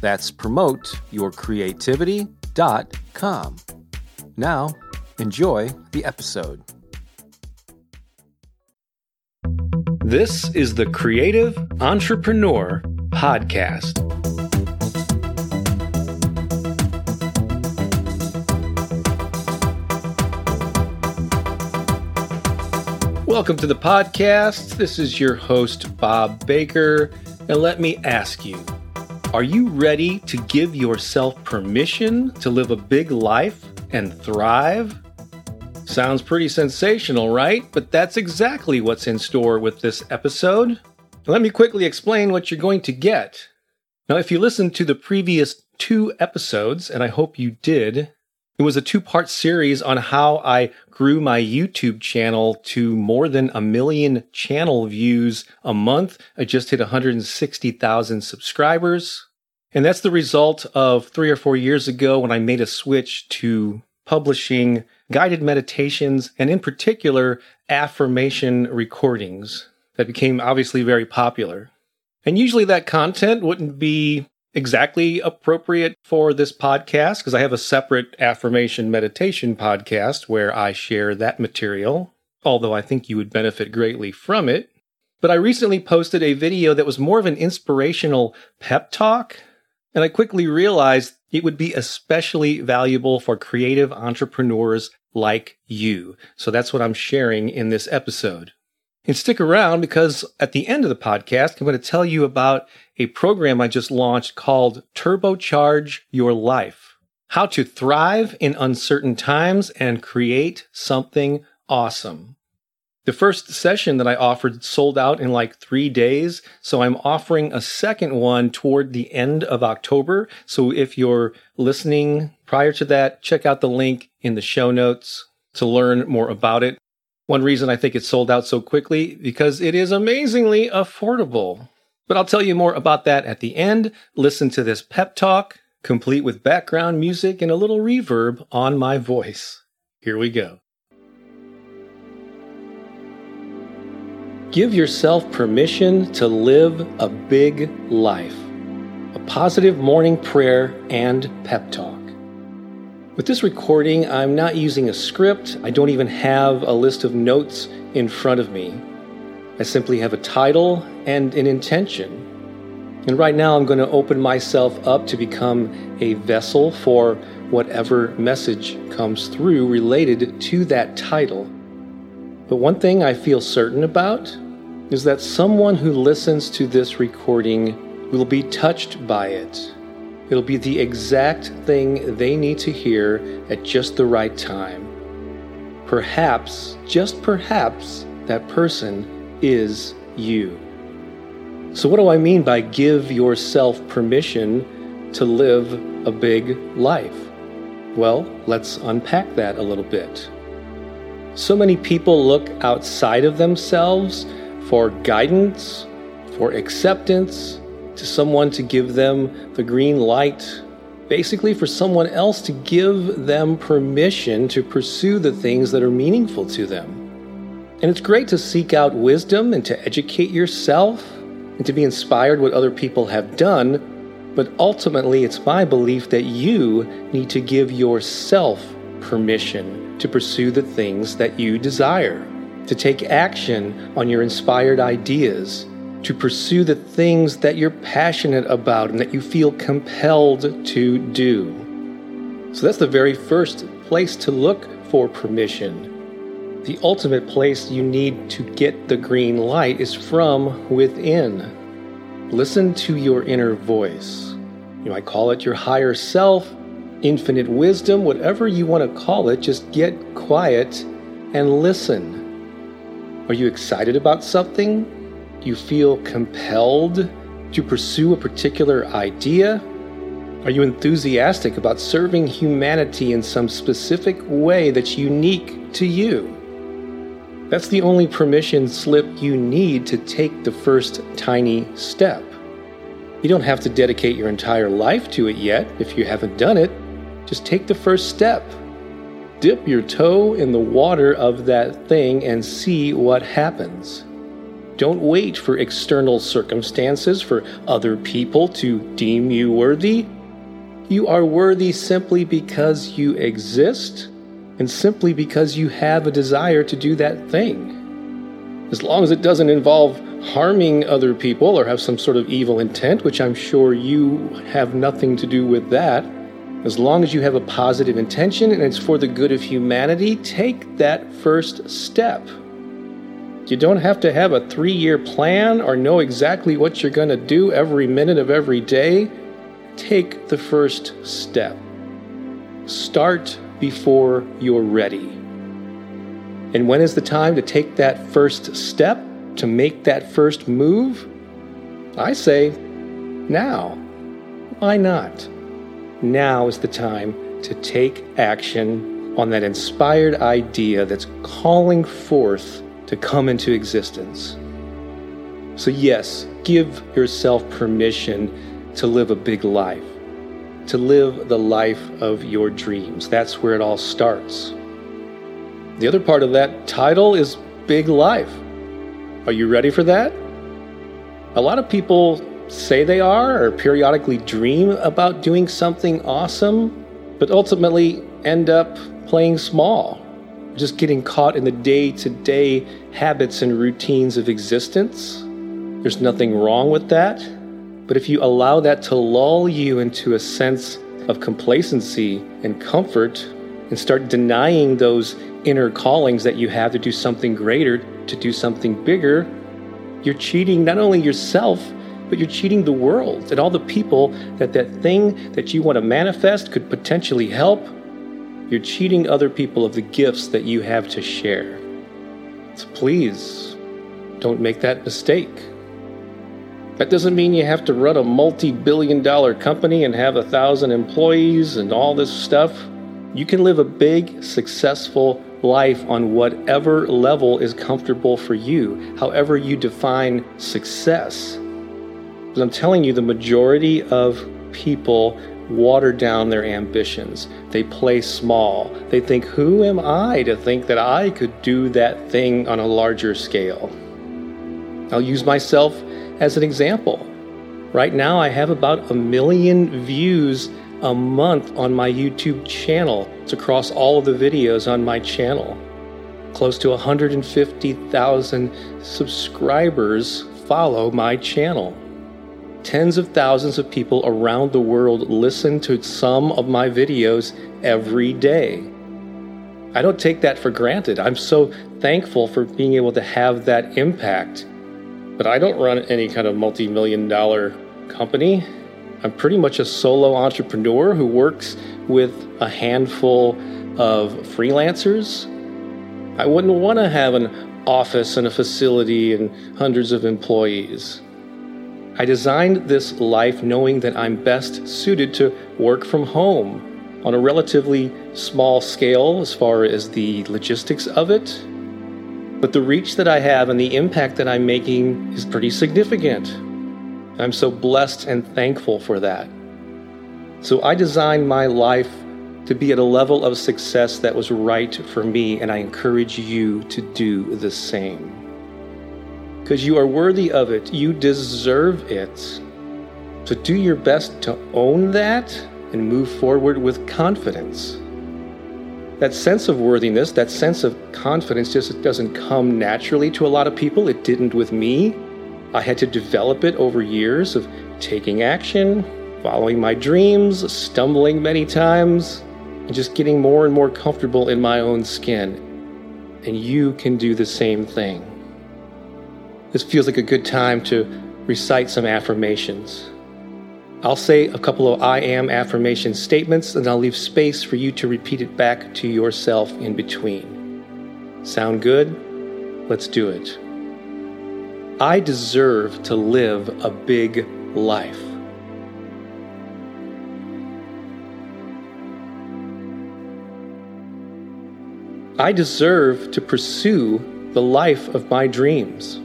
That's promoteyourcreativity.com. Now, enjoy the episode. This is the Creative Entrepreneur Podcast. Welcome to the podcast. This is your host, Bob Baker. And let me ask you are you ready to give yourself permission to live a big life and thrive? Sounds pretty sensational, right? But that's exactly what's in store with this episode. Let me quickly explain what you're going to get. Now, if you listened to the previous two episodes, and I hope you did, it was a two part series on how I grew my YouTube channel to more than a million channel views a month. I just hit 160,000 subscribers. And that's the result of three or four years ago when I made a switch to publishing guided meditations and, in particular, affirmation recordings that became obviously very popular. And usually that content wouldn't be exactly appropriate for this podcast because I have a separate affirmation meditation podcast where I share that material, although I think you would benefit greatly from it. But I recently posted a video that was more of an inspirational pep talk and I quickly realized it would be especially valuable for creative entrepreneurs like you. So that's what I'm sharing in this episode. And stick around because at the end of the podcast, I'm going to tell you about a program I just launched called Turbocharge Your Life. How to thrive in uncertain times and create something awesome. The first session that I offered sold out in like three days. So I'm offering a second one toward the end of October. So if you're listening prior to that, check out the link in the show notes to learn more about it. One reason I think it sold out so quickly because it is amazingly affordable. But I'll tell you more about that at the end. Listen to this pep talk, complete with background music and a little reverb on my voice. Here we go. Give yourself permission to live a big life. A positive morning prayer and pep talk. With this recording, I'm not using a script. I don't even have a list of notes in front of me. I simply have a title and an intention. And right now, I'm going to open myself up to become a vessel for whatever message comes through related to that title. But one thing I feel certain about is that someone who listens to this recording will be touched by it. It'll be the exact thing they need to hear at just the right time. Perhaps, just perhaps, that person is you. So, what do I mean by give yourself permission to live a big life? Well, let's unpack that a little bit. So many people look outside of themselves for guidance, for acceptance, to someone to give them the green light, basically for someone else to give them permission to pursue the things that are meaningful to them. And it's great to seek out wisdom and to educate yourself and to be inspired what other people have done, but ultimately it's my belief that you need to give yourself permission to pursue the things that you desire, to take action on your inspired ideas, to pursue the things that you're passionate about and that you feel compelled to do. So that's the very first place to look for permission. The ultimate place you need to get the green light is from within. Listen to your inner voice. You might call it your higher self, infinite wisdom, whatever you want to call it, just get quiet and listen. Are you excited about something? You feel compelled to pursue a particular idea? Are you enthusiastic about serving humanity in some specific way that's unique to you? That's the only permission slip you need to take the first tiny step. You don't have to dedicate your entire life to it yet if you haven't done it. Just take the first step. Dip your toe in the water of that thing and see what happens. Don't wait for external circumstances, for other people to deem you worthy. You are worthy simply because you exist and simply because you have a desire to do that thing. As long as it doesn't involve harming other people or have some sort of evil intent, which I'm sure you have nothing to do with that, as long as you have a positive intention and it's for the good of humanity, take that first step. You don't have to have a three year plan or know exactly what you're going to do every minute of every day take the first step. Start before you're ready. And when is the time to take that first step, to make that first move? I say, now. Why not? Now is the time to take action on that inspired idea that's calling forth to come into existence. So, yes, give yourself permission to live a big life, to live the life of your dreams. That's where it all starts. The other part of that title is Big Life. Are you ready for that? A lot of people say they are or periodically dream about doing something awesome, but ultimately end up playing small, just getting caught in the day to day habits and routines of existence. There's nothing wrong with that. But if you allow that to lull you into a sense of complacency and comfort and start denying those inner callings that you have to do something greater, to do something bigger, you're cheating not only yourself, but you're cheating the world and all the people that that thing that you want to manifest could potentially help. You're cheating other people of the gifts that you have to share. So please don't make that mistake. That doesn't mean you have to run a multi billion dollar company and have a thousand employees and all this stuff. You can live a big, successful life on whatever level is comfortable for you, however you define success. But I'm telling you, the majority of people water down their ambitions. They play small. They think, who am I to think that I could do that thing on a larger scale? I'll use myself as an example. Right now, I have about a million views a month on my YouTube channel. It's across all of the videos on my channel. Close to 150,000 subscribers follow my channel. Tens of thousands of people around the world listen to some of my videos every day. I don't take that for granted. I'm so thankful for being able to have that impact. But I don't run any kind of multi million dollar company. I'm pretty much a solo entrepreneur who works with a handful of freelancers. I wouldn't want to have an office and a facility and hundreds of employees. I designed this life knowing that I'm best suited to work from home on a relatively small scale as far as the logistics of it, but the reach that I have and the impact that I'm making is pretty significant. I'm so blessed and thankful for that. So I designed my life to be at a level of success that was right for me, and I encourage you to do the same. Because you are worthy of it, you deserve it. So do your best to own that and move forward with confidence that sense of worthiness, that sense of confidence just doesn't come naturally to a lot of people. It didn't with me. I had to develop it over years of taking action, following my dreams, stumbling many times, and just getting more and more comfortable in my own skin. And you can do the same thing this feels like a good time to recite some affirmations. I'll say a couple of I am affirmation statements and I'll leave space for you to repeat it back to yourself in between. Sound good? Let's do it. I deserve to live a big life. I deserve to pursue the life of my dreams.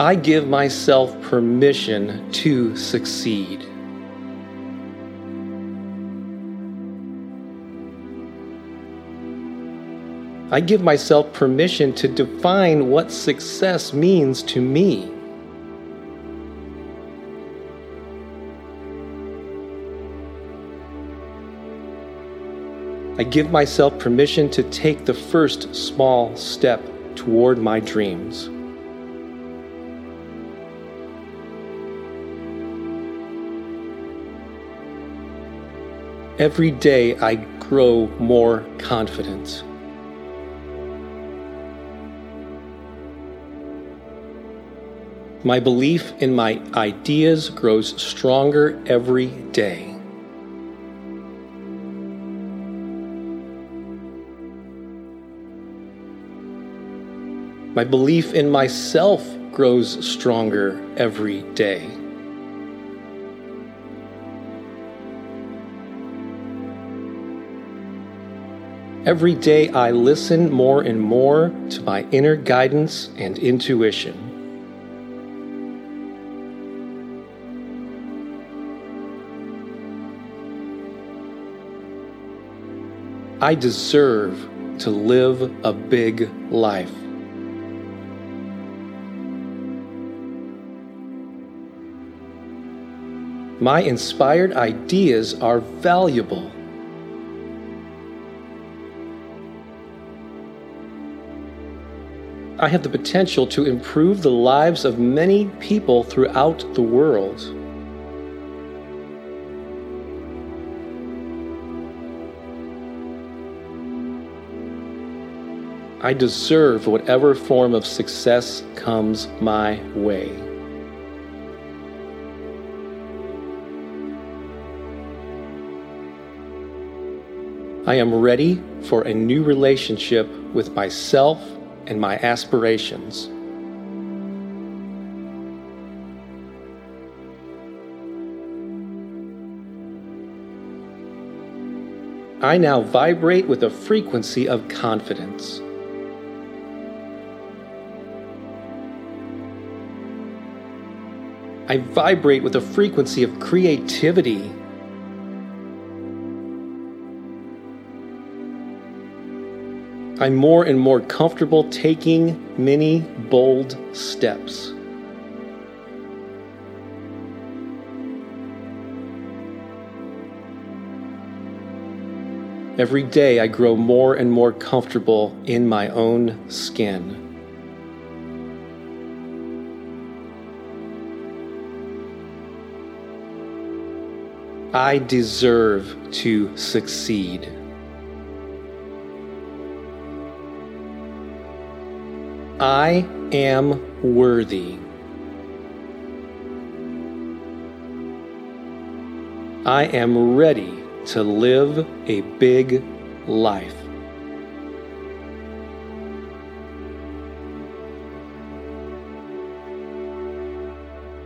I give myself permission to succeed. I give myself permission to define what success means to me. I give myself permission to take the first small step toward my dreams. Every day I grow more confident. My belief in my ideas grows stronger every day. My belief in myself grows stronger every day. Every day I listen more and more to my inner guidance and intuition. I deserve to live a big life. My inspired ideas are valuable. I have the potential to improve the lives of many people throughout the world. I deserve whatever form of success comes my way. I am ready for a new relationship with myself and my aspirations. I now vibrate with a frequency of confidence. I vibrate with a frequency of creativity. I'm more and more comfortable taking many bold steps. Every day I grow more and more comfortable in my own skin. I deserve to succeed. I am worthy. I am ready to live a big life.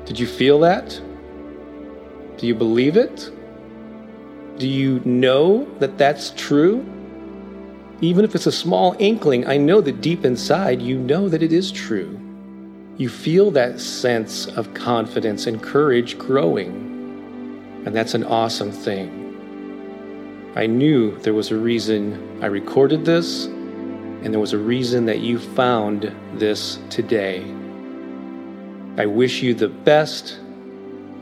Did you feel that? Do you believe it? Do you know that that's true? Even if it's a small inkling, I know that deep inside you know that it is true. You feel that sense of confidence and courage growing. And that's an awesome thing. I knew there was a reason I recorded this, and there was a reason that you found this today. I wish you the best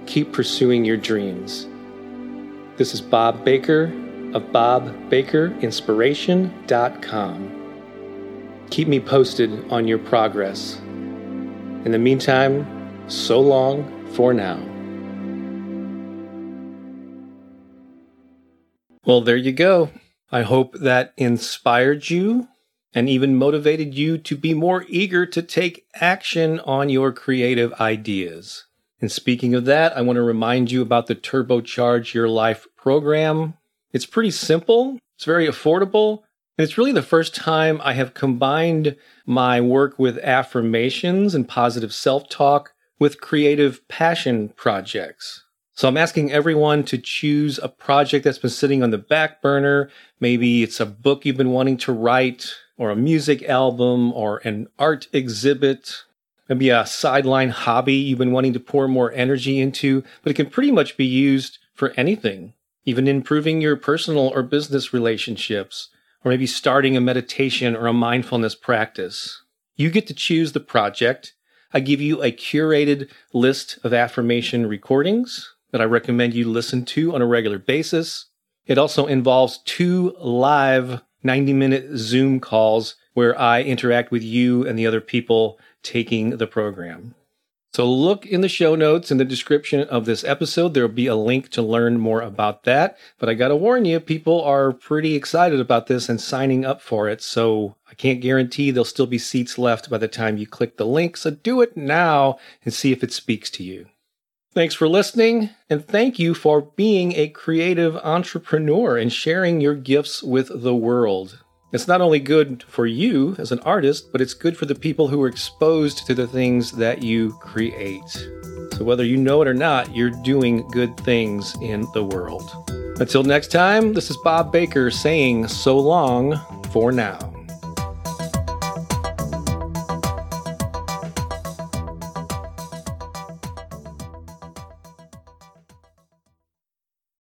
keep pursuing your dreams. This is Bob Baker of BobBakerInspiration.com. Keep me posted on your progress. In the meantime, so long for now. Well, there you go. I hope that inspired you and even motivated you to be more eager to take action on your creative ideas. And speaking of that, I want to remind you about the Turbocharge Your Life program. It's pretty simple, it's very affordable, and it's really the first time I have combined my work with affirmations and positive self talk with creative passion projects. So I'm asking everyone to choose a project that's been sitting on the back burner. Maybe it's a book you've been wanting to write, or a music album, or an art exhibit, maybe a sideline hobby you've been wanting to pour more energy into, but it can pretty much be used for anything, even improving your personal or business relationships, or maybe starting a meditation or a mindfulness practice. You get to choose the project. I give you a curated list of affirmation recordings that I recommend you listen to on a regular basis. It also involves two live 90 minute Zoom calls where I interact with you and the other people taking the program. So look in the show notes in the description of this episode. There'll be a link to learn more about that. But I got to warn you, people are pretty excited about this and signing up for it. So I can't guarantee there'll still be seats left by the time you click the link. So do it now and see if it speaks to you. Thanks for listening, and thank you for being a creative entrepreneur and sharing your gifts with the world. It's not only good for you as an artist, but it's good for the people who are exposed to the things that you create. So, whether you know it or not, you're doing good things in the world. Until next time, this is Bob Baker saying so long for now.